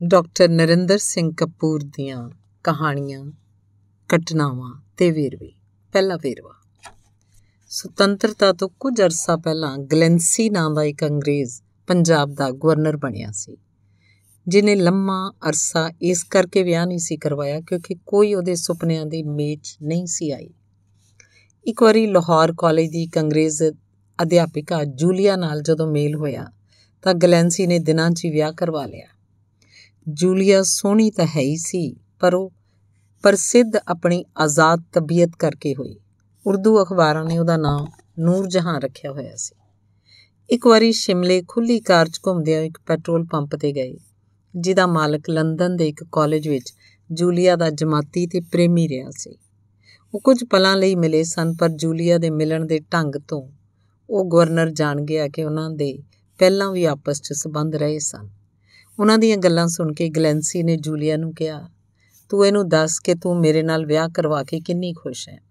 Doctor Narendra Singh Kapoor ਦੀਆਂ ਕਹਾਣੀਆਂ, ਘਟਨਾਵਾਂ ਤੇ ਵੇਰਵੇ। ਪਹਿਲਾ ਵੇਰਵਾ। ਸੁਤੰਤਰਤਾ ਤੋਂ ਕੁਝ ਅਰਸਾ ਪਹਿਲਾਂ ਗਲੈਂਸੀ ਨਾਂ ਦਾ ਇੱਕ ਅੰਗਰੇਜ਼ ਪੰਜਾਬ ਦਾ ਗਵਰਨਰ ਬਣਿਆ ਸੀ, ਜਿਨੇ ਲੰਮਾ ਅਰਸਾ ਇਸ ਕਰਕੇ ਵਿਆਹ ਨਹੀਂ ਸੀ ਕਰਵਾਇਆ ਕਿਉਂਕਿ ਕੋਈ ਉਹਦੇ ਸੁਪਨਿਆਂ ਦੀ ਮੇਚ ਨਹੀਂ ਸੀ ਆਈ। ਇੱਕ ਵਾਰੀ ਲਾਹੌਰ ਕਾਲਜ ਦੀ ਇੱਕ ਅੰਗਰੇਜ਼ ਅਧਿਆਪਿਕਾ ਜੂਲੀਆ ਨਾਲ ਜਦੋਂ ਮੇਲ ਹੋਇਆ ਤਾਂ ਗਲੈਂਸੀ ਨੇ ਦਿਨਾਂ 'ਚ ਹੀ ਵਿਆਹ ਕਰਵਾ ਲਿਆ। ਜੂਲੀਆ ਸੋਹਣੀ ਤਾਂ ਹੈ ਹੀ ਸੀ, ਪਰ ਉਹ ਪ੍ਰਸਿੱਧ ਆਪਣੀ ਆਜ਼ਾਦ ਤਬੀਅਤ ਕਰਕੇ ਹੋਈ। ਉਰਦੂ ਅਖਬਾਰਾਂ ਨੇ ਉਹਦਾ ਨਾਮ ਨੂਰ ਜਹਾਂ ਰੱਖਿਆ ਹੋਇਆ ਸੀ। ਇੱਕ ਵਾਰੀ ਸ਼ਿਮਲੇ ਖੁੱਲੀ ਕਾਰ 'ਚ ਘੁੰਮਦਿਆਂ ਇੱਕ ਪੈਟਰੋਲ ਪੰਪ ਤੇ ਗਏ, ਜਿਹਦਾ ਮਾਲਕ ਲੰਡਨ ਦੇ ਇੱਕ ਕਾਲਜ ਵਿੱਚ ਜੂਲੀਆ ਦਾ ਜਮਾਤੀ ਤੇ ਪ੍ਰੇਮੀ ਰਿਹਾ ਸੀ। ਉਹ ਕੁਝ ਪਲਾਂ ਲਈ ਮਿਲੇ ਸਨ, ਪਰ ਜੂਲੀਆ ਦੇ ਮਿਲਣ ਦੇ ਢੰਗ ਤੋਂ ਉਹ ਗਵਰਨਰ ਜਾਣ ਗਿਆ ਕਿ ਉਹਨਾਂ ਦੇ ਪਹਿਲਾਂ ਵੀ ਆਪਸ 'ਚ ਸਬੰਧ ਰਹੇ ਸਨ। ਉਹਨਾਂ ਦੀਆਂ ਗੱਲਾਂ ਸੁਣ ਕੇ ਗਲੈਂਸੀ ਨੇ ਜੂਲੀਆ ਨੂੰ ਕਿਹਾ, ਤੂੰ ਇਹਨੂੰ ਦੱਸ ਕਿ ਤੂੰ ਮੇਰੇ ਨਾਲ ਵਿਆਹ ਕਰਵਾ ਕੇ ਕਿੰਨੀ ਖੁਸ਼ ਹੈ?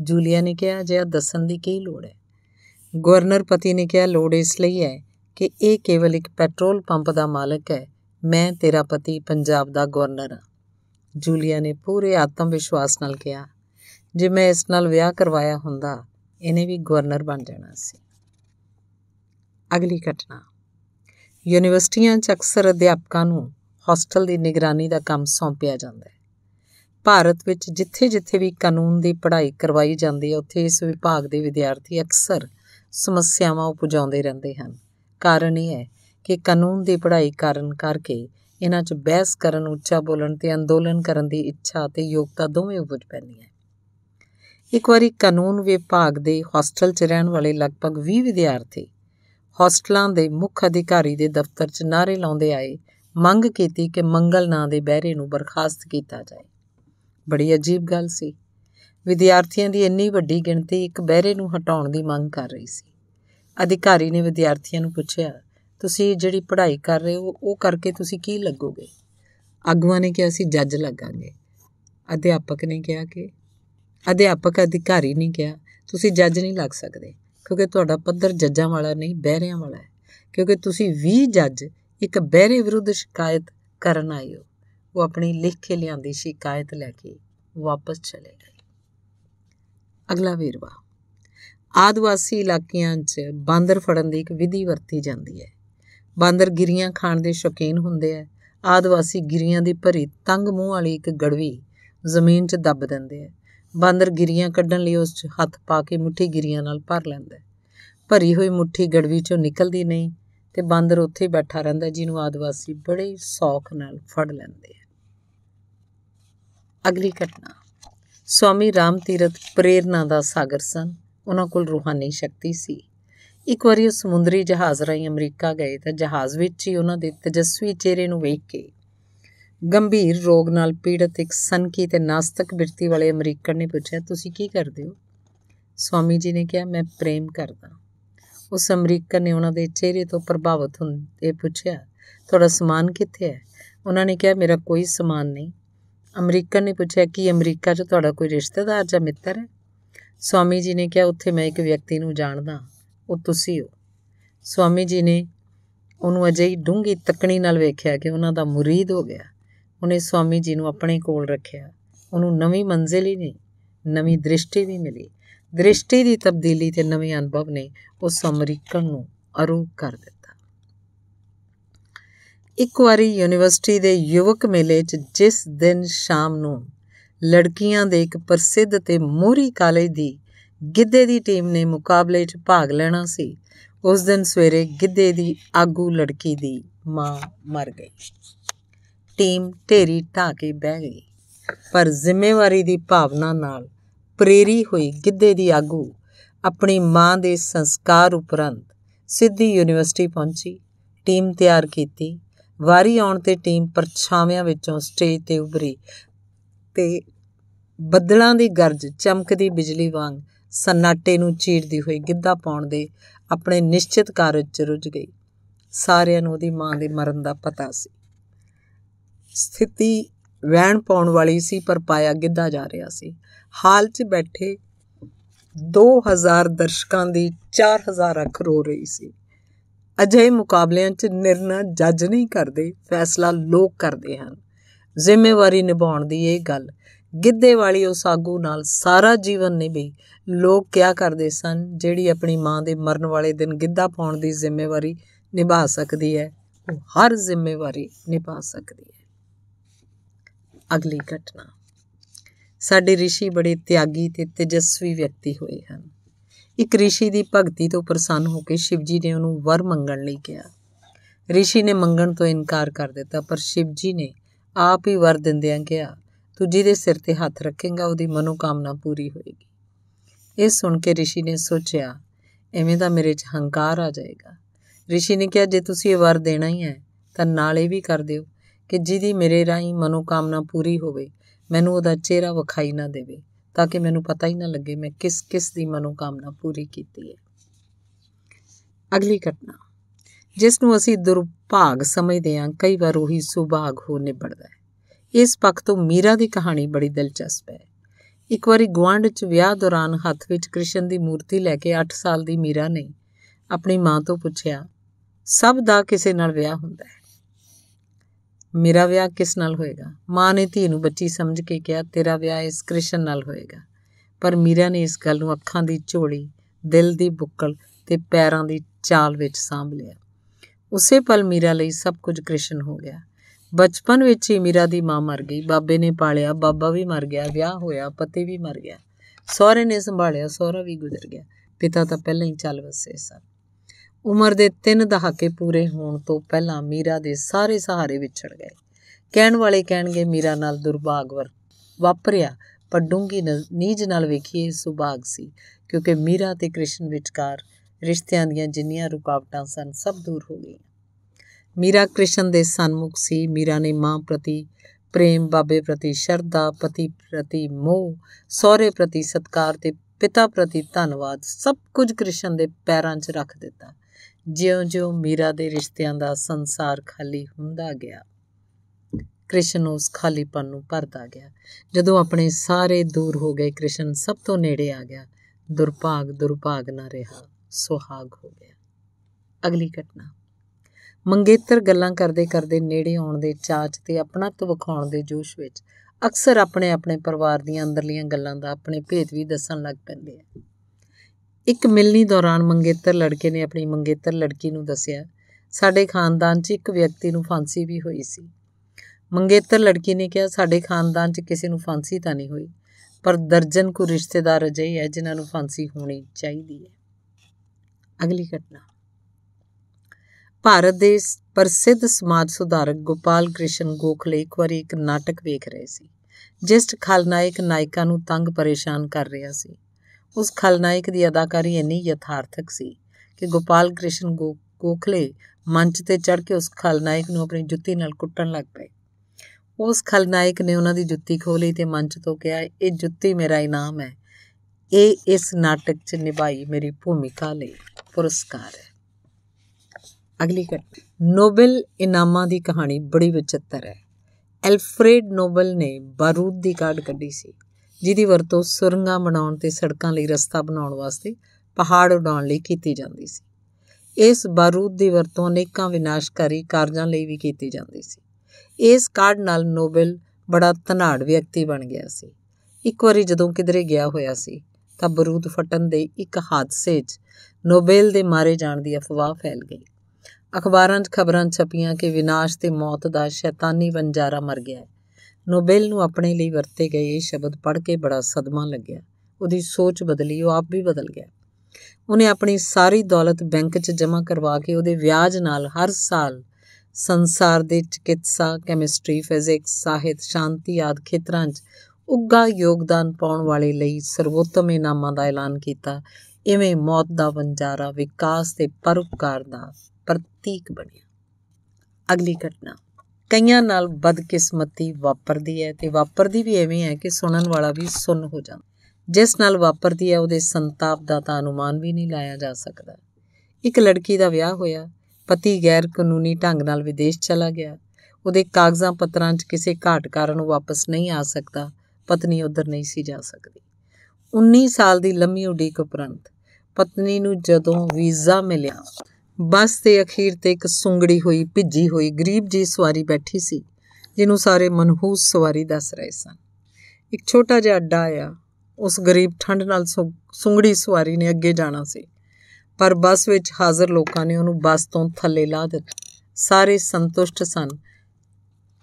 ਜੂਲੀਆ ਨੇ ਕਿਹਾ ਜਿਆ ਦੱਸਣ ਦੀ ਕੀ ਲੋੜ ਹੈ? ਗਵਰਨਰ ਪਤੀ ਨੇ ਕਿਹਾ, ਲੋੜ ਇਸ ਲਈ ਹੈ ਕਿ ਇਹ ਕੇਵਲ ਇੱਕ ਪੈਟਰੋਲ ਪੰਪ ਦਾ ਮਾਲਕ ਹੈ। ਮੈਂ ਤੇਰਾ ਪਤੀ ਪੰਜਾਬ ਦਾ ਗਵਰਨਰ ਹਾਂ। ਜੂਲੀਆ ਨੇ ਪੂਰੇ ਆਤਮ ਵਿਸ਼ਵਾਸ ਨਾਲ ਕਿਹਾ, ਜੇ ਮੈਂ ਇਸ ਨਾਲ ਵਿਆਹ ਕਰਵਾਇਆ ਹੁੰਦਾ, ਇਹਨੇ ਵੀ ਗਵਰਨਰ ਬਣ ਜਾਣਾ ਸੀ। ਅਗਲੀ ਘਟਨਾ। ਯੂਨੀਵਰਸਿਟੀਆਂ 'ਚ ਅਕਸਰ ਅਧਿਆਪਕਾਂ ਨੂੰ ਹਾਸਟਲ ਦੀ ਨਿਗਰਾਨੀ ਦਾ ਕੰਮ ਸੌਂਪਿਆ ਜਾਂਦਾ ਹੈ। ਭਾਰਤ ਵਿੱਚ ਜਿੱਥੇ-ਜਿੱਥੇ ਵੀ ਕਾਨੂੰਨ ਦੀ ਪੜ੍ਹਾਈ ਕਰਵਾਈ ਜਾਂਦੀ ਹੈ, ਉੱਥੇ ਇਸ ਵਿਭਾਗ ਦੇ ਵਿਦਿਆਰਥੀ ਅਕਸਰ ਸਮੱਸਿਆਵਾਂ ਉਪਜਾਉਂਦੇ ਰਹਿੰਦੇ ਹਨ। ਕਾਰਨ ਇਹ ਹੈ ਕਿ ਕਾਨੂੰਨ ਦੀ ਪੜ੍ਹਾਈ ਕਰਨ ਕਰਕੇ ਇਹਨਾਂ 'ਚ ਬਹਿਸ ਕਰਨ, ਉੱਚਾ ਬੋਲਣ ਤੇ ਅੰਦੋਲਨ ਕਰਨ ਦੀ ਇੱਛਾ ਤੇ ਯੋਗਤਾ ਦੋਵੇਂ ਉਪਜ ਪੈਂਦੀਆਂ ਇੱਕ ਵਾਰੀ ਕਾਨੂੰਨ ਵਿਭਾਗ ਦੇ ਹਾਸਟਲ 'ਚ ਰਹਿਣ ਵਾਲੇ ਲਗਭਗ 20 ਵਿਦਿਆਰਥੀ ਹਾਸਟਲਾਂ ਦੇ ਮੁੱਖ ਅਧਿਕਾਰੀ ਦੇ ਦਫ਼ਤਰ 'ਚ ਨਾਰੇ ਲਾਉਂਦੇ ਆਏ ਮੰਗ ਕੀਤੀ ਕਿ ਮੰਗਲ ਨਾਂ ਦੇ ਬਹਿਰੇ ਨੂੰ ਬਰਖਾਸਤ ਕੀਤਾ ਜਾਏ। ਬੜੀ ਅਜੀਬ ਗੱਲ ਸੀ। ਵਿਦਿਆਰਥੀਆਂ ਦੀ ਇੰਨੀ ਵੱਡੀ ਗਿਣਤੀ ਇੱਕ ਬਹਿਰੇ ਨੂੰ ਹਟਾਉਣ ਦੀ ਮੰਗ ਕਰ ਰਹੀ ਸੀ। ਅਧਿਕਾਰੀ ਨੇ ਵਿਦਿਆਰਥੀਆਂ ਨੂੰ ਪੁੱਛਿਆ, ਤੁਸੀਂ ਜਿਹੜੀ ਪੜ੍ਹਾਈ ਕਰ ਰਹੇ ਹੋ, ਉਹ ਕਰਕੇ ਤੁਸੀਂ ਕੀ ਲੱਗੋਗੇ? ਆਗੂਆਂ ਨੇ ਕਿਹਾ, ਅਸੀਂ ਜੱਜ ਲੱਗਾਂਗੇ। ਅਧਿਆਪਕ ਨੇ ਕਿਹਾ ਕਿ, ਅਧਿਆਪਕ ਅਧਿਕਾਰੀ ਨੇ ਕਿਹਾ, ਤੁਸੀਂ ਜੱਜ ਨਹੀਂ ਲੱਗ ਸਕਦੇ। ਕਿਉਂਕਿ ਤੁਹਾਡਾ ਪੱਧਰ ਜੱਜਾਂ ਵਾਲਾ ਨਹੀਂ, ਬਹਿਰਿਆਂ ਵਾਲਾ ਹੈ। ਕਿਉਂਕਿ ਤੁਸੀਂ 20 ਜੱਜ, ਇੱਕ ਬਹਿਰੇ ਵਿਰੁੱਧ ਸ਼ਿਕਾਇਤ ਕਰਨ ਆਏ ਹੋ। ਉਹ ਆਪਣੀ ਲਿਖ ਕੇ ਲਿਆਂਦੀ ਸ਼ਿਕਾਇਤ ਲੈ ਕੇ ਵਾਪਸ ਚਲੇ ਗਏ। ਅਗਲਾ ਵੇਰਵਾ। ਆਦਿਵਾਸੀ ਇਲਾਕਿਆਂ 'ਚ ਬਾਂਦਰ ਫੜਨ ਦੀ ਇੱਕ ਵਿਧੀ ਵਰਤੀ ਜਾਂਦੀ ਹੈ। ਬਾਂਦਰ ਗਿਰੀਆਂ ਖਾਣ ਦੇ ਸ਼ੌਕੀਨ ਹੁੰਦੇ ਆ ਆਦਿਵਾਸੀ ਗਿਰੀਆਂ ਦੀ ਭਰੀ ਤੰਗ ਮੂੰਹ ਵਾਲੀ ਇੱਕ ਗੜਵੀ ਜ਼ਮੀਨ 'ਚ ਦੱਬ ਦਿੰਦੇ ਆ ਬਾਂਦਰ ਗਿਰੀਆਂ ਕੱਢਣ ਲਈ ਉਸ 'ਚ ਹੱਥ ਪਾ ਕੇ ਮੁੱਠੀ ਗਿਰੀਆਂ ਨਾਲ ਭਰ ਲੈਂਦਾ ਭਰੀ ਹੋਈ ਮੁੱਠੀ ਗੜਵੀ 'ਚੋਂ ਨਿਕਲਦੀ ਨਹੀਂ ਤੇ ਬਾਂਦਰ ਉੱਥੇ ਬੈਠਾ ਰਹਿੰਦਾ ਜਿਹਨੂੰ ਆਦਿਵਾਸੀ ਬੜੇ ਸੌਖ ਨਾਲ ਫੜ ਲੈਂਦੇ ਆ। ਅਗਲੀ ਘਟਨਾ। ਸਵਾਮੀ ਰਾਮ ਤੀਰਥ ਪ੍ਰੇਰਨਾ ਦਾ ਸਾਗਰ ਸਨ। ਉਹਨਾਂ ਕੋਲ ਰੂਹਾਨੀ ਸ਼ਕਤੀ ਸੀ। ਇੱਕ ਵਾਰੀ ਉਹ ਸਮੁੰਦਰੀ ਜਹਾਜ਼ ਰਾਹੀਂ ਅਮਰੀਕਾ ਗਏ ਤਾਂ ਜਹਾਜ਼ ਵਿੱਚ ਹੀ ਉਹਨਾਂ ਦੇ ਤੇਜਸਵੀ ਚਿਹਰੇ ਨੂੰ ਵੇਖ ਕੇ ਗੰਭੀਰ ਰੋਗ ਨਾਲ ਪੀੜਤ ਇੱਕ ਸਨਕੀ ਤੇ ਨਾਸਤਕ ਬਿਰਤੀ ਵਾਲੇ ਅਮਰੀਕਨ ਨੇ ਪੁੱਛਿਆ, ਤੁਸੀਂ ਕੀ ਕਰਦੇ ਹੋ? ਸਵਾਮੀ ਜੀ ਨੇ ਕਿਹਾ, ਮੈਂ ਪ੍ਰੇਮ ਕਰਦਾ ਉਸ ਅਮਰੀਕਨ ਨੇ ਉਹਨਾਂ ਦੇ ਚਿਹਰੇ ਤੋਂ ਪ੍ਰਭਾਵਿਤ ਹੁੰਦੇ ਪੁੱਛਿਆ, ਤੁਹਾਡਾ ਸਮਾਨ ਕਿੱਥੇ ਹੈ? ਉਹਨਾਂ ਨੇ ਕਿਹਾ, ਮੇਰਾ ਕੋਈ ਸਮਾਨ ਨਹੀਂ। ਅਮਰੀਕਨ ਨੇ ਪੁੱਛਿਆ, ਕਿ ਅਮਰੀਕਾ 'ਚ ਤੁਹਾਡਾ ਕੋਈ ਰਿਸ਼ਤੇਦਾਰ ਜਾਂ ਮਿੱਤਰ ਹੈ? ਸਵਾਮੀ ਜੀ ਨੇ ਕਿਹਾ, ਉੱਥੇ ਮੈਂ ਇੱਕ ਵਿਅਕਤੀ ਨੂੰ ਜਾਣਦਾ ਉਹ ਤੁਸੀਂ ਹੋ। ਸਵਾਮੀ ਜੀ ਨੇ ਉਹਨੂੰ ਅਜਿਹੀ ਡੂੰਗੀ ਤੱਕਣੀ ਨਾਲ ਵੇਖਿਆ ਕਿ ਉਹਨਾਂ ਦਾ ਮੁਰੀਦ ਹੋ ਗਿਆ। ਉਹਨੇ ਸਵਾਮੀ ਜੀ ਨੂੰ ਆਪਣੇ ਕੋਲ ਰੱਖਿਆ। ਉਹਨੂੰ ਨਵੀਂ ਮੰਜ਼ਿਲ ਹੀ ਨਹੀਂ, ਨਵੀਂ ਦ੍ਰਿਸ਼ਟੀ ਵੀ ਮਿਲੀ। ਦ੍ਰਿਸ਼ਟੀ ਦੀ ਤਬਦੀਲੀ ਤੇ ਨਵੇਂ ਅਨੁਭਵ ਨੇ ਉਸ ਅਮਰੀਕਨ ਨੂੰ ਅਰੂਪ ਕਰ ਦਿੱਤਾ। ਇੱਕ ਵਾਰੀ ਯੂਨੀਵਰਸਿਟੀ ਦੇ ਯੁਵਕ ਮੇਲੇ 'ਚ ਜਿਸ ਦਿਨ ਸ਼ਾਮ ਨੂੰ ਲੜਕੀਆਂ ਦੇ ਇੱਕ ਪ੍ਰਸਿੱਧ ਤੇ ਮੋਹਰੀ ਕਾਲਜ ਦੀ ਗਿੱਧੇ ਦੀ ਟੀਮ ਨੇ ਮੁਕਾਬਲੇ 'ਚ ਭਾਗ ਲੈਣਾ ਸੀ, ਉਸ ਦਿਨ ਸਵੇਰੇ ਗਿੱਧੇ ਦੀ ਆਗੂ ਲੜਕੀ ਦੀ ਮਾਂ ਮਰ ਗਈ। ਟੀਮ ਢੇਰੀ ਢਾ ਕੇ ਬਹਿ ਗਈ। ਪਰ ਜ਼ਿੰਮੇਵਾਰੀ ਦੀ ਭਾਵਨਾ ਨਾਲ ਪ੍ਰੇਰੀ ਹੋਈ ਗਿੱਧੇ ਦੀ ਆਗੂ। ਆਪਣੀ ਮਾਂ ਦੇ ਸੰਸਕਾਰ ਉਪਰੰਤ ਸਿੱਧੀ ਯੂਨੀਵਰਸਿਟੀ ਪਹੁੰਚੀ, ਟੀਮ ਤਿਆਰ ਕੀਤੀ। ਵਾਰੀ ਆਉਣ ਤੇ ਟੀਮ ਪਰਛਾਵਿਆਂ ਵਿੱਚੋਂ ਸਟੇਜ ਤੇ ਉਭਰੀ ਤੇ ਬੱਦਲਾਂ ਦੀ ਗਰਜ ਚਮਕਦੀ ਬਿਜਲੀ ਵਾਂਗ ਸਨਾਟੇ ਨੂੰ ਚੀਰਦੀ ਹੋਈ ਗਿੱਧਾ ਪਾਉਣ ਦੇ ਆਪਣੇ ਨਿਸ਼ਚਿਤ ਕਾਰਜ 'ਚ ਰੁੱਝ ਗਈ। ਸਾਰਿਆਂ ਨੂੰ ਉਹਦੀ ਮਾਂ ਦੇ ਮਰਨ ਦਾ ਪਤਾ ਸੀ। ਸਥਿਤੀ ਵਹਿਣ ਪਾਉਣ ਵਾਲੀ ਸੀ, ਪਰ ਪਾਇਆ ਗਿੱਧਾ ਜਾ ਰਿਹਾ ਸੀ। ਹਾਲ 'ਚ ਬੈਠੇ 2000 ਦਰਸ਼ਕਾਂ ਦੀ 4000 ਅੱਖ ਰੋ ਰਹੀ ਸੀ। ਅਜਿਹੇ ਮੁਕਾਬਲਿਆਂ 'ਚ ਨਿਰਣਾ ਜੱਜ ਨਹੀਂ ਕਰਦੇ, ਫੈਸਲਾ ਲੋਕ ਕਰਦੇ ਹਨ। ਜ਼ਿੰਮੇਵਾਰੀ ਨਿਭਾਉਣ ਦੀ ਇਹ ਗੱਲ। ਗਿੱਧੇ ਵਾਲੀ ਉਸ ਆਗੂ ਨਾਲ ਸਾਰਾ ਜੀਵਨ ਨਿਭੀ। ਲੋਕ ਕਿਆ ਕਰਦੇ ਸਨ? ਜਿਹੜੀ ਆਪਣੀ ਮਾਂ ਦੇ ਮਰਨ ਵਾਲੇ ਦਿਨ ਗਿੱਧਾ ਪਾਉਣ ਦੀ ਜ਼ਿੰਮੇਵਾਰੀ ਨਿਭਾ ਸਕਦੀ ਹੈ, ਉਹ ਹਰ ਜ਼ਿੰਮੇਵਾਰੀ ਨਿਭਾ ਸਕਦੀ ਹੈ। ਅਗਲੀ ਘਟਨਾ ਸਾਡੇ ઋષਿ ਬੜੇ ਤਿਆਗੀ ਤੇ ਤੇਜਸਵੀ ਵਿਅਕਤੀ ਹੋਏ ਹਨ ਇੱਕ ઋષਿ ਦੀ ਭਗਤੀ ਤੋਂ ਪ੍ਰਸੰਨ ਹੋ ਕੇ ਸ਼ਿਵਜੀ ਨੇ ਉਹਨੂੰ ਵਰ ਮੰਗਣ ਲਈ ਕਿਹਾ ઋષਿ ਨੇ ਮੰਗਣ ਤੋਂ ਇਨਕਾਰ ਕਰ ਦਿੱਤਾ ਪਰ ਸ਼ਿਵਜੀ ਨੇ ਆਪ ਹੀ ਵਰ ਦਿੰਦਿਆਂ ਕਿਹਾ ਤੂੰ ਜਿਹਦੇ ਸਿਰ ਤੇ ਹੱਥ ਰੱਖੇਂਗਾ ਉਹਦੀ ਮਨੋਕਾਮਨਾ ਪੂਰੀ ਹੋਏਗੀ ਇਹ ਸੁਣ ਕੇ ઋષਿ ਨੇ ਸੋਚਿਆ ਐਵੇਂ ਦਾ ਮੇਰੇ 'ਚ ਹੰਕਾਰ ਆ ਜਾਏਗਾ ઋષਿ ਨੇ ਕਿਹਾ ਜੇ ਤੁਸੀਂ ਇਹ ਵਰ ਦੇਣਾ ਹੀ ਹੈ ਤਾਂ ਨਾਲ ਇਹ ਵੀ ਕਰ ਦਿਓ ਕਿ ਜਿਹਦੀ ਮੇਰੇ ਰਾਹੀਂ ਮਨੋਕਾਮਨਾ ਪੂਰੀ ਹੋਵੇ, ਮੈਨੂੰ ਉਹਦਾ ਚਿਹਰਾ ਵਿਖਾਈ ਨਾ ਦੇਵੇ, ਤਾਂ ਕਿ ਮੈਨੂੰ ਪਤਾ ਹੀ ਨਾ ਲੱਗੇ ਮੈਂ ਕਿਸ ਕਿਸ ਦੀ ਮਨੋਕਾਮਨਾ ਪੂਰੀ ਕੀਤੀ ਹੈ। ਅਗਲੀ ਘਟਨਾ। ਜਿਸ ਨੂੰ ਅਸੀਂ ਦੁਰਭਾਗ ਸਮਝਦੇ ਹਾਂ, ਕਈ ਵਾਰ ਉਹੀ ਸੁਭਾਗ ਹੋ ਨਿਬੜਦਾ ਹੈ। ਇਸ ਪੱਖ ਤੋਂ ਮੀਰਾ ਦੀ ਕਹਾਣੀ ਬੜੀ ਦਿਲਚਸਪ ਹੈ। ਇੱਕ ਵਾਰੀ ਗਵਾਂਢ 'ਚ ਵਿਆਹ ਦੌਰਾਨ ਹੱਥ ਵਿੱਚ ਕ੍ਰਿਸ਼ਨ ਦੀ ਮੂਰਤੀ ਲੈ ਕੇ 8 ਸਾਲ ਦੀ ਮੀਰਾ ਨੇ ਆਪਣੀ ਮਾਂ ਤੋਂ ਪੁੱਛਿਆ, ਸਭ ਦਾ ਕਿਸੇ ਨਾਲ ਵਿਆਹ ਹੁੰਦਾ ਹੈ? ਮੇਰਾ ਵਿਆਹ ਕਿਸ ਨਾਲ ਹੋਏਗਾ? ਮਾਂ ਨੇ ਧੀ ਨੂੰ ਬੱਚੀ ਸਮਝ ਕੇ ਕਿਹਾ, ਤੇਰਾ ਵਿਆਹ ਇਸ ਕ੍ਰਿਸ਼ਨ ਨਾਲ ਹੋਏਗਾ। ਪਰ ਮੀਰਾ ਨੇ ਇਸ ਗੱਲ ਨੂੰ ਅੱਖਾਂ ਦੀ ਝੋਲੀ, ਦਿਲ ਦੀ ਬੁੱਕਲ ਤੇ ਪੈਰਾਂ ਦੀ ਚਾਲ ਵਿੱਚ ਸਾਂਭ ਲਿਆ। ਉਸੇ ਪਲ ਮੀਰਾ ਲਈ ਸਭ ਕੁਝ ਕ੍ਰਿਸ਼ਨ ਹੋ ਗਿਆ। ਬਚਪਨ ਵਿੱਚ ਹੀ ਮੀਰਾ ਦੀ ਮਾਂ ਮਰ ਗਈ। ਬਾਬੇ ਨੇ ਪਾਲਿਆ, ਬਾਬਾ ਵੀ ਮਰ ਗਿਆ, ਵਿਆਹ ਹੋਇਆ, ਪਤੀ ਵੀ ਮਰ ਗਿਆ। ਸਹੁਰੇ ਨੇ ਸੰਭਾਲਿਆ, ਸਹੁਰਾ ਵੀ ਗੁਜ਼ਰ ਗਿਆ। ਪਿਤਾ ਤਾਂ ਪਹਿਲਾਂ ਹੀ ਚੱਲ ਵਸੇ ਸਨ। ਉਮਰ ਦੇ 3 ਦਹਾਕੇ ਪੂਰੇ ਹੋਣ ਤੋਂ ਪਹਿਲਾਂ ਮੀਰਾ ਦੇ ਸਾਰੇ ਸਹਾਰੇ ਵਿਛੜ ਗਏ। ਕਹਿਣ ਵਾਲੇ ਕਹਿਣਗੇ, ਮੀਰਾ ਨਾਲ ਦੁਰਭਾਗ ਵਰ, ਵਾਪਰਿਆ, ਪਰ ਡੂੰਗੀ ਨੀਜ ਨਾਲ ਵੇਖੀਏ ਸੁਭਾਗ ਸੀ, ਕਿਉਂਕਿ ਮੀਰਾ ਤੇ ਕ੍ਰਿਸ਼ਨ ਵਿਚਕਾਰ ਰਿਸ਼ਤਿਆਂ ਦੀਆਂ ਜਿੰਨੀਆਂ ਰੁਕਾਵਟਾਂ ਸਨ, ਸਭ ਦੂਰ ਹੋ ਗਈਆਂ। ਮੀਰਾ ਕ੍ਰਿਸ਼ਨ ਦੇ ਸਨਮੁਖ ਸੀ। ਮੀਰਾ ਨੇ ਮਾਂ ਪ੍ਰਤੀ ਪ੍ਰੇਮ, ਬਾਬੇ ਪ੍ਰਤੀ ਸ਼ਰਧਾ, ਪਤੀ ਪ੍ਰਤੀ ਮੋਹ, ਸਹੁਰੇ ਪ੍ਰਤੀ ਸਤਕਾਰ ਤੇ ਪਿਤਾ ਪ੍ਰਤੀ ਧੰਨਵਾਦ, ਸਭ ਕੁਝ ਕ੍ਰਿਸ਼ਨ ਦੇ ਪੈਰਾਂ 'ਚ ਰੱਖ ਦਿੱਤਾ। ਜਿਉਂ-ਜਿਉਂ ਮੀਰਾ ਦੇ ਰਿਸ਼ਤਿਆਂ ਦਾ ਸੰਸਾਰ ਖਾਲੀ ਹੁੰਦਾ ਗਿਆ, ਕ੍ਰਿਸ਼ਨ ਉਸ ਖਾਲੀਪਨ ਨੂੰ ਭਰਦਾ ਗਿਆ। ਜਦੋਂ ਆਪਣੇ ਸਾਰੇ ਦੂਰ ਹੋ ਗਏ, ਕ੍ਰਿਸ਼ਨ ਸਭ ਤੋਂ ਨੇੜੇ ਆ ਗਿਆ। ਦੁਰਭਾਗ ਦੁਰਭਾਗ ਨਾ ਰਿਹਾ, ਸੁਹਾਗ ਹੋ ਗਿਆ। ਅਗਲੀ ਘਟਨਾ। ਮੰਗੇਤਰ ਗੱਲਾਂ ਕਰਦੇ ਕਰਦੇ ਨੇੜੇ ਆਉਣ ਦੇ ਚਾਚ ਤੇ ਆਪਣਤ ਵਿਖਾਉਣ ਦੇ ਜੋਸ਼ ਵਿੱਚ ਅਕਸਰ ਆਪਣੇ ਆਪਣੇ ਪਰਿਵਾਰ ਦੀਆਂ ਅੰਦਰਲੀਆਂ ਗੱਲਾਂ ਦਾ ਆਪਣੇ ਭੇਤ ਵੀ ਦੱਸਣ ਲੱਗ ਪੈਂਦੇ ਆ। ਇੱਕ ਮਿਲਣੀ ਦੌਰਾਨ ਮੰਗੇਤਰ ਲੜਕੇ ਨੇ ਆਪਣੀ ਮੰਗੇਤਰ ਲੜਕੀ ਨੂੰ ਦੱਸਿਆ, ਸਾਡੇ ਖਾਨਦਾਨ 'ਚ ਇੱਕ ਵਿਅਕਤੀ ਨੂੰ ਫਾਂਸੀ ਵੀ ਹੋਈ ਸੀ। ਮੰਗੇਤਰ ਲੜਕੀ ਨੇ ਕਿਹਾ, ਸਾਡੇ ਖਾਨਦਾਨ 'ਚ ਕਿਸੇ ਨੂੰ ਫਾਂਸੀ ਤਾਂ ਨਹੀਂ ਹੋਈ, ਪਰ ਦਰਜਨ ਕੋ ਰਿਸ਼ਤੇਦਾਰ ਅਜਿਹੇ ਹੈ ਜਿਨ੍ਹਾਂ ਨੂੰ ਫਾਂਸੀ ਹੋਣੀ ਚਾਹੀਦੀ ਹੈ। ਅਗਲੀ ਘਟਨਾ। ਭਾਰਤ ਦੇ ਪ੍ਰਸਿੱਧ ਸਮਾਜ ਸੁਧਾਰਕ ਗੋਪਾਲ ਕ੍ਰਿਸ਼ਨ ਗੋਖਲੇ ਇੱਕ ਵਾਰੀ ਇੱਕ ਨਾਟਕ ਵੇਖ ਰਹੇ ਸੀ, ਜਿਸ ਖਲਨਾਇਕ ਨਾਇਕਾ ਨੂੰ ਤੰਗ ਪਰੇਸ਼ਾਨ ਕਰ ਰਿਹਾ ਸੀ। ਉਸ ਖਲਨਾਇਕ ਦੀ ਅਦਾਕਾਰੀ ਇੰਨੀ ਯਥਾਰਥਕ ਸੀ ਕਿ ਗੋਪਾਲ ਕ੍ਰਿਸ਼ਨ ਗੋਖਲੇ ਮੰਚ ਤੇ ਚੜ ਕੇ ਉਸ ਖਲਨਾਇਕ ਨੂੰ ਆਪਣੀ ਜੁੱਤੀ ਨਾਲ ਕੁੱਟਣ ਲੱਗ ਪਏ। ਉਸ ਖਲਨਾਇਕ ਨੇ ਉਹਨਾਂ ਦੀ ਜੁੱਤੀ ਖੋਲੀ ਤੇ ਮੰਚ ਤੋਂ ਕਿਹਾ, ਇਹ ਜੁੱਤੀ ਮੇਰਾ ਇਨਾਮ ਹੈ। ਇਹ ਇਸ ਨਾਟਕ 'ਚ ਨਿਭਾਈ ਮੇਰੀ ਭੂਮਿਕਾ ਲਈ ਪੁਰਸਕਾਰ ਹੈ। ਅਗਲੀ ਘਟਨਾ ਨੋਬਲ ਇਨਾਮਾਂ ਦੀ ਕਹਾਣੀ ਬੜੀ ਵਿਚਿੱਤਰ ਹੈ। ਐਲਫਰੇਡ ਨੋਬਲ ਨੇ ਬਾਰੂਦ ਦੀ ਕਾਢ ਕੱਢੀ ਸੀ। ਜਿਹਦੀ ਵਰਤੋਂ ਸੁਰੰਗਾਂ ਬਣਾਉਣ ਤੇ ਸੜਕਾਂ ਲਈ ਰਸਤਾ ਬਣਾਉਣ ਵਾਸਤੇ ਪਹਾੜ ਉਡਾਉਣ ਲਈ ਕੀਤੀ ਜਾਂਦੀ ਸੀ। ਇਸ ਬਾਰੂਦ ਦੀ ਵਰਤੋਂ ਅਨੇਕਾਂ ਵਿਨਾਸ਼ਕਾਰੀ ਕਾਰਜਾਂ ਲਈ ਵੀ ਕੀਤੀ ਜਾਂਦੀ ਸੀ। ਇਸ ਕਾਢ ਨਾਲ ਨੋਬਲ ਬੜਾ ਧਨਾੜ ਵਿਅਕਤੀ ਬਣ ਗਿਆ ਸੀ। ਇੱਕ ਵਾਰੀ ਜਦੋਂ ਕਿਧਰੇ ਗਿਆ ਹੋਇਆ ਸੀ, ਤਾਂ ਬਾਰੂਦ ਫਟਣ ਦੇ ਇੱਕ ਹਾਦਸੇ 'ਚ ਨੋਬਲ ਦੇ ਮਾਰੇ ਜਾਣ ਦੀ ਅਫਵਾਹ ਫੈਲ ਗਈ। ਅਖਬਾਰਾਂ 'ਚ ਖਬਰਾਂ ਛਪੀਆਂ ਕਿ ਵਿਨਾਸ਼ ਤੇ ਮੌਤ ਦਾ ਸ਼ੈਤਾਨੀ ਵੰਜਾਰਾ ਮਰ ਗਿਆ ਹੈ। ਨੋਬਲ ਨੂੰ ਆਪਣੇ ਲਈ ਵਰਤੇ ਗਏ ਇਹ ਸ਼ਬਦ ਪੜ੍ਹ ਕੇ ਬੜਾ ਸਦਮਾ ਲੱਗਿਆ। ਉਹਦੀ ਸੋਚ ਬਦਲੀ, ਉਹ ਆਪ ਵੀ ਬਦਲ ਗਿਆ। ਉਹਨੇ ਆਪਣੀ ਸਾਰੀ ਦੌਲਤ ਬੈਂਕ 'ਚ ਜਮ੍ਹਾਂ ਕਰਵਾ ਕੇ ਉਹਦੇ ਵਿਆਜ ਨਾਲ ਹਰ ਸਾਲ ਸੰਸਾਰ ਦੇ ਚਿਕਿਤਸਾ ਕੈਮਿਸਟਰੀ ਫਿਜ਼ਿਕਸ ਸਾਹਿਤ, ਸ਼ਾਂਤੀ ਆਦ ਖੇਤਰਾਂ 'ਚ ਉੱਗਾ ਯੋਗਦਾਨ ਪਾਉਣ ਵਾਲੇ ਲਈ ਸਰਵੋਤਮ ਇਨਾਮਾਂ ਦਾ ਐਲਾਨ ਕੀਤਾ। ਇਵੇਂ ਮੌਤ ਦਾ ਵੰਜਾਰਾ, ਵਿਕਾਸ ਤੇ ਪਰਉਪਕਾਰ ਦਾ ਪ੍ਰਤੀਕ ਬਣਿਆ। ਅਗਲੀ ਘਟਨਾ। ਕਈਆਂ ਨਾਲ ਬਦਕਿਸਮਤੀ ਵਾਪਰਦੀ ਹੈ ਤੇ ਵਾਪਰਦੀ ਵੀ ਐਵੇਂ ਹੈ ਕਿ ਸੁਣਨ ਵਾਲਾ ਵੀ ਸੁਣ ਹੋ ਜਾਂਦਾ। ਜਿਸ ਨਾਲ ਵਾਪਰਦੀ ਹੈ, ਉਹਦੇ ਸੰਤਾਪ ਦਾ ਤਾਂ ਅਨੁਮਾਨ ਵੀ ਨਹੀਂ ਲਾਇਆ ਜਾ ਸਕਦਾ। ਇੱਕ ਲੜਕੀ ਦਾ ਵਿਆਹ ਹੋਇਆ। ਪਤੀ ਗੈਰ ਕਾਨੂੰਨੀ ਢੰਗ ਨਾਲ ਵਿਦੇਸ਼ ਚਲਾ ਗਿਆ। ਉਹਦੇ ਕਾਗਜ਼ਾਂ ਪੱਤਰਾਂ 'ਚ ਕਿਸੇ ਘਾਟ ਕਾਰਨ ਉਹ ਵਾਪਸ ਨਹੀਂ ਆ ਸਕਦਾ। ਪਤਨੀ ਉਧਰ ਨਹੀਂ ਸੀ ਜਾ ਸਕਦੀ। 19 ਸਾਲ ਦੀ ਲੰਮੀ ਉਡੀਕ ਉਪਰੰਤ ਪਤਨੀ ਨੂੰ ਜਦੋਂ ਵੀਜ਼ਾ ਮਿਲਿਆ ਬੱਸ ਦੇ ਅਖੀਰ ਤੇ ਇੱਕ ਸੁੰਗੜੀ ਹੋਈ, ਭਿੱਜੀ ਹੋਈ ਗਰੀਬ ਜੀ ਸਵਾਰੀ ਬੈਠੀ ਸੀ, ਜਿਹਨੂੰ ਸਾਰੇ ਮਨਹੂਸ ਸਵਾਰੀ ਦੱਸ ਰਹੇ ਸਨ। ਇੱਕ ਛੋਟਾ ਜਿਹਾ ਅੱਡਾ ਆਇਆ। ਉਸ ਗਰੀਬ ਠੰਡ ਨਾਲ ਸੁੰਗੜੀ ਸਵਾਰੀ ਨੇ ਅੱਗੇ ਜਾਣਾ ਸੀ। ਪਰ ਬੱਸ ਵਿੱਚ ਹਾਜ਼ਰ ਲੋਕਾਂ ਨੇ ਉਹਨੂੰ ਬੱਸ ਤੋਂ ਥੱਲੇ ਲਾ ਦਿੱਤਾ। ਸਾਰੇ ਸੰਤੁਸ਼ਟ ਸਨ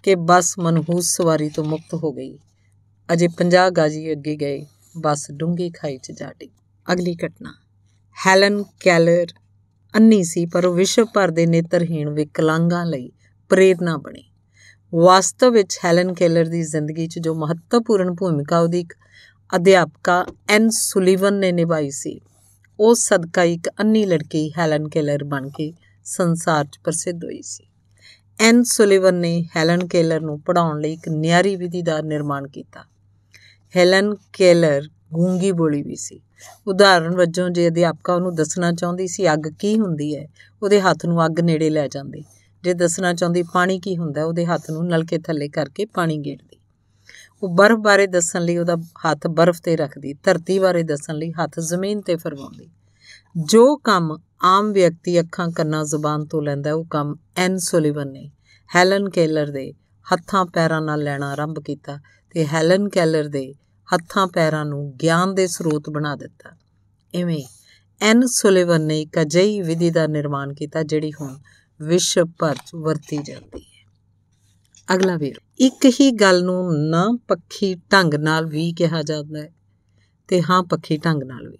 ਕਿ ਬੱਸ ਮਨਹੂਸ ਸਵਾਰੀ ਤੋਂ ਮੁਕਤ ਹੋ ਗਈ। ਅਜੇ 50 ਗਾਜੀ ਅੱਗੇ ਗਏ। ਬੱਸ ਡੂੰਗੀ ਖਾਈ 'ਚ ਜਾ ਡਿੱਗੀ। ਅਗਲੀ ਘਟਨਾ। ਹੈਲਨ ਕੈਲਰ ਅੰਨੀ ਸੀ, ਪਰ ਉਹ ਵਿਸ਼ਵ ਭਰ ਦੇ ਨੇਤਰਹੀਣ ਵਿਕਲਾਂਗਾਂ ਲਈ ਪ੍ਰੇਰਣਾ ਬਣੀ। ਵਾਸਤਵ ਵਿੱਚ ਹੈਲਨ ਕੈਲਰ ਦੀ ਜ਼ਿੰਦਗੀ 'ਚ ਜੋ ਮਹੱਤਵਪੂਰਨ ਭੂਮਿਕਾ, ਉਹਦੀ ਇੱਕ ਅਧਿਆਪਕਾ ਐਨ ਸੁਲੀਵਨ ਨੇ ਨਿਭਾਈ ਸੀ, ਉਹ ਸਦਕਾ ਇੱਕ ਅੰਨੀ ਲੜਕੀ ਹੈਲਨ ਕੈਲਰ ਬਣ ਕੇ ਸੰਸਾਰ 'ਚ ਪ੍ਰਸਿੱਧ ਹੋਈ ਸੀ। ਐਨ ਸੁਲੀਵਨ ਨੇ ਹੈਲਨ ਕੈਲਰ ਨੂੰ ਪੜਾਉਣ ਲਈ ਇੱਕ ਨਿਆਰੀ ਵਿਧੀ ਦਾ ਨਿਰਮਾਣ ਕੀਤਾ। ਹੈਲਨ ਕੈਲਰ ਗੂੰਗੀ ਬੋਲੀ ਵੀ ਸੀ। ਉਦਾਹਰਨ ਵਜੋਂ ਜੇ ਅਧਿਆਪਕਾ ਉਹਨੂੰ ਦੱਸਣਾ ਚਾਹੁੰਦੀ ਸੀ, ਅੱਗ ਕੀ ਹੁੰਦੀ ਹੈ, ਉਹਦੇ ਹੱਥ ਨੂੰ ਅੱਗ ਨੇੜੇ ਲੈ ਜਾਂਦੀ। ਜੇ ਦੱਸਣਾ ਚਾਹੁੰਦੀ ਪਾਣੀ ਕੀ ਹੁੰਦਾ, ਉਹਦੇ ਹੱਥ ਨੂੰ ਨਲਕੇ ਥੱਲੇ ਕਰਕੇ ਪਾਣੀ ਗੇੜਦੀ। ਉਹ ਬਰਫ਼ ਬਾਰੇ ਦੱਸਣ ਲਈ ਉਹਦਾ ਹੱਥ ਬਰਫ਼ ਤੇ ਰੱਖਦੀ, ਧਰਤੀ ਬਾਰੇ ਦੱਸਣ ਲਈ ਹੱਥ ਜ਼ਮੀਨ ਤੇ ਫਰਮਾਉਂਦੀ। ਜੋ ਕੰਮ ਆਮ ਵਿਅਕਤੀ ਅੱਖਾਂ, ਕੰਨਾਂ, ਜ਼ੁਬਾਨ ਤੋਂ ਲੈਂਦਾ, ਉਹ ਕੰਮ ਐਨ ਸੁਲੀਵਨ ਨੇ। ਹੈਲਨ ਕੈਲਰ ਦੇ ਹੱਥਾਂ, ਪੈਰਾਂ ਨਾਲ ਲੈਣਾ ਆਰੰਭ ਕੀਤਾ ਤੇ ਹੈਲਨ ਕੈਲਰ ਦੇ ਹੱਥਾਂ ਪੈਰਾਂ ਨੂੰ ਗਿਆਨ ਦੇ ਸਰੋਤ ਬਣਾ ਦਿੱਤਾ। ਇਵੇਂ ਐਨ ਸੁਲੀਵਨ ਨੇ ਇੱਕ ਅਜਿਹੀ ਵਿਧੀ ਦਾ ਨਿਰਮਾਣ ਕੀਤਾ ਜਿਹੜੀ ਹੁਣ ਵਿਸ਼ਵ ਭਰ 'ਚ ਵਰਤੀ ਜਾਂਦੀ ਹੈ। ਅਗਲਾ ਵੀਰ, ਇੱਕ ਹੀ ਗੱਲ ਨੂੰ ਨਾ ਪੱਖੀ ਢੰਗ ਨਾਲ ਵੀ ਕਿਹਾ ਜਾਂਦਾ ਹੈ ਤੇ ਹਾਂ ਪੱਖੀ ਢੰਗ ਨਾਲ ਵੀ।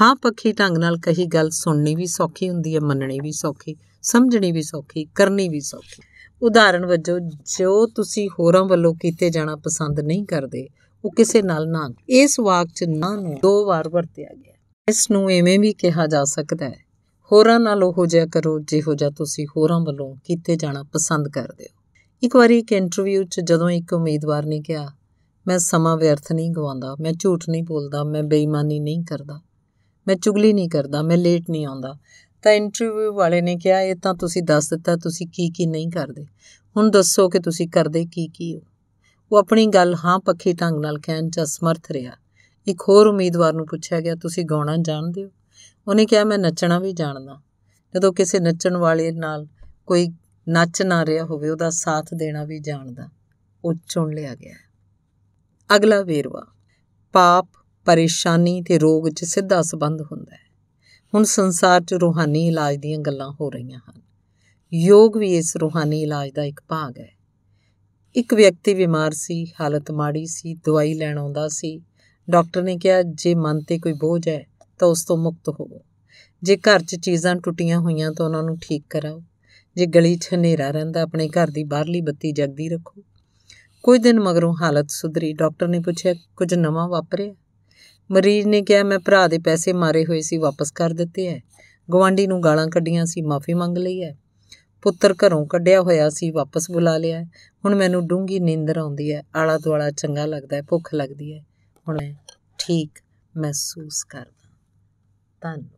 ਹਾਂ ਪੱਖੀ ਢੰਗ ਨਾਲ ਕਹੀ ਗੱਲ ਸੁਣਨੀ ਵੀ ਸੌਖੀ ਹੁੰਦੀ ਹੈ, ਮੰਨਣੀ ਵੀ ਸੌਖੀ, ਸਮਝਣੀ ਵੀ ਸੌਖੀ, ਕਰਨੀ ਵੀ ਸੌਖੀ। ਉਦਾਹਰਨ ਵਜੋਂ, ਜੋ ਤੁਸੀਂ ਹੋਰਾਂ ਵੱਲੋਂ ਕੀਤੇ ਜਾਣਾ ਪਸੰਦ ਨਹੀਂ ਕਰਦੇ ਉਹ ਕਿਸੇ ਨਾਲ ਨਾ ਇਸ ਵਾਕ 'ਚ ਨਾ ਨੂੰ ਦੋ ਵਾਰ ਵਰਤਿਆ ਗਿਆ। ਇਸ ਨੂੰ ਐਵੇਂ ਵੀ ਕਿਹਾ ਜਾ ਸਕਦਾ ਹੈ, ਹੋਰਾਂ ਨਾਲ ਉਹੋ ਜਿਹਾ ਕਰੋ ਜਿਹੋ ਜਿਹਾ ਤੁਸੀਂ ਹੋਰਾਂ ਵੱਲੋਂ ਕੀਤੇ ਜਾਣਾ ਪਸੰਦ ਕਰਦੇ ਹੋ। ਇੱਕ ਵਾਰੀ ਇੱਕ ਇੰਟਰਵਿਊ 'ਚ ਜਦੋਂ ਇੱਕ ਉਮੀਦਵਾਰ ਨੇ ਕਿਹਾ, ਮੈਂ ਸਮਾਂ ਵਿਅਰਥ ਨਹੀਂ ਗਵਾਉਂਦਾ, ਮੈਂ ਝੂਠ ਨਹੀਂ ਬੋਲਦਾ, ਮੈਂ ਬੇਈਮਾਨੀ ਨਹੀਂ ਕਰਦਾ, ਮੈਂ ਚੁਗਲੀ ਨਹੀਂ ਕਰਦਾ, ਮੈਂ ਲੇਟ ਨਹੀਂ ਆਉਂਦਾ। ਤਾਂ ਇੰਟਰਵਿਊ ਵਾਲੇ ਨੇ ਕਿਹਾ, ਇਹ ਤਾਂ ਤੁਸੀਂ ਦੱਸ ਦਿੱਤਾ, ਤੁਸੀਂ ਕੀ ਕੀ ਨਹੀਂ ਕਰਦੇ। ਹੁਣ ਦੱਸੋ ਕਿ ਤੁਸੀਂ ਕਰਦੇ ਕੀ ਕੀ ਹੋ? ਉਹ ਆਪਣੀ ਗੱਲ ਹਾਂ ਪੱਖੀ ਢੰਗ ਨਾਲ ਕਹਿਣ 'ਚ ਅਸਮਰਥ ਰਿਹਾ। ਇੱਕ ਹੋਰ ਉਮੀਦਵਾਰ ਨੂੰ ਪੁੱਛਿਆ ਗਿਆ, ਤੁਸੀਂ ਗਾਉਣਾ ਜਾਣਦੇ ਹੋ? ਉਹਨੇ ਕਿਹਾ, ਮੈਂ ਨੱਚਣਾ ਵੀ ਜਾਣਦਾ। ਜਦੋਂ ਕਿਸੇ ਨੱਚਣ ਵਾਲੇ ਨਾਲ ਕੋਈ ਨੱਚ ਨਾ ਰਿਹਾ ਹੋਵੇ, ਉਹਦਾ ਸਾਥ ਦੇਣਾ ਵੀ ਜਾਣਦਾ। ਉਹ ਚੁਣ ਲਿਆ ਗਿਆ। ਅਗਲਾ ਵੇਰਵਾ, ਪਾਪ, ਪਰੇਸ਼ਾਨੀ ਤੇ ਰੋਗ 'ਚ ਸਿੱਧਾ ਸੰਬੰਧ ਹੁੰਦਾ ਹੈ। ਹੁਣ ਸੰਸਾਰ 'ਚ ਰੂਹਾਨੀ ਇਲਾਜ ਦੀਆਂ ਗੱਲਾਂ ਹੋ ਰਹੀਆਂ ਹਨ। ਯੋਗ ਵੀ ਇਸ ਰੂਹਾਨੀ ਇਲਾਜ ਦਾ ਇੱਕ ਭਾਗ ਹੈ। ਇੱਕ ਵਿਅਕਤੀ ਬਿਮਾਰ ਸੀ, ਹਾਲਤ ਮਾੜੀ ਸੀ, ਦਵਾਈ ਲੈਣ ਆਉਂਦਾ ਸੀ। ਡਾਕਟਰ ਨੇ ਕਿਹਾ, ਜੇ ਮਨ ਤੇ ਕੋਈ ਬੋਝ ਹੈ, ਤਾਂ ਉਸ ਤੋਂ ਮੁਕਤ ਹੋਵੋ। ਜੇ ਘਰ 'ਚ ਚੀਜ਼ਾਂ ਟੁੱਟੀਆਂ ਹੋਈਆਂ, ਤਾਂ ਉਹਨਾਂ ਨੂੰ ਠੀਕ ਕਰਾਓ। ਜੇ ਗਲੀ 'ਚ ਹਨੇਰਾ ਰਹਿੰਦਾ, ਆਪਣੇ ਘਰ ਦੀ ਬਾਹਰਲੀ ਬੱਤੀ ਜਗਦੀ ਰੱਖੋ। ਕੁਝ ਦਿਨ ਮਗਰੋਂ ਹਾਲਤ ਸੁਧਰੀ। ਡਾਕਟਰ ਨੇ ਪੁੱਛਿਆ, ਕੁਝ ਨਵਾਂ ਵਾਪਰਿਆ? ਮਰੀਜ਼ ਨੇ ਕਿਹਾ, ਮੈਂ ਭਰਾ ਦੇ ਪੈਸੇ ਮਾਰੇ ਹੋਏ ਸੀ, ਵਾਪਸ ਕਰ ਦਿੱਤੇ ਐ ਗਵਾਂਡੀ ਨੂੰ ਗਾਲਾਂ ਕੱਢੀਆਂ ਸੀ, ਮਾਫੀ ਮੰਗ ਲਈ ਐ ਪੁੱਤਰ ਘਰੋਂ ਕੱਢਿਆ ਹੋਇਆ ਸੀ, ਵਾਪਸ ਬੁਲਾ ਲਿਆ। ਹੁਣ ਮੈਨੂੰ ਡੂੰਗੀ ਨੀਂਦਰ ਆਉਂਦੀ ਐ ਆਲਾ ਦੁਆਲਾ ਚੰਗਾ ਲੱਗਦਾ ਹੈ, ਭੁੱਖ ਲੱਗਦੀ ਹੈ। ਹੁਣ ਮੈਂ ਠੀਕ ਮਹਿਸੂਸ ਕਰਦਾ। ਧੰਨਵਾਦ।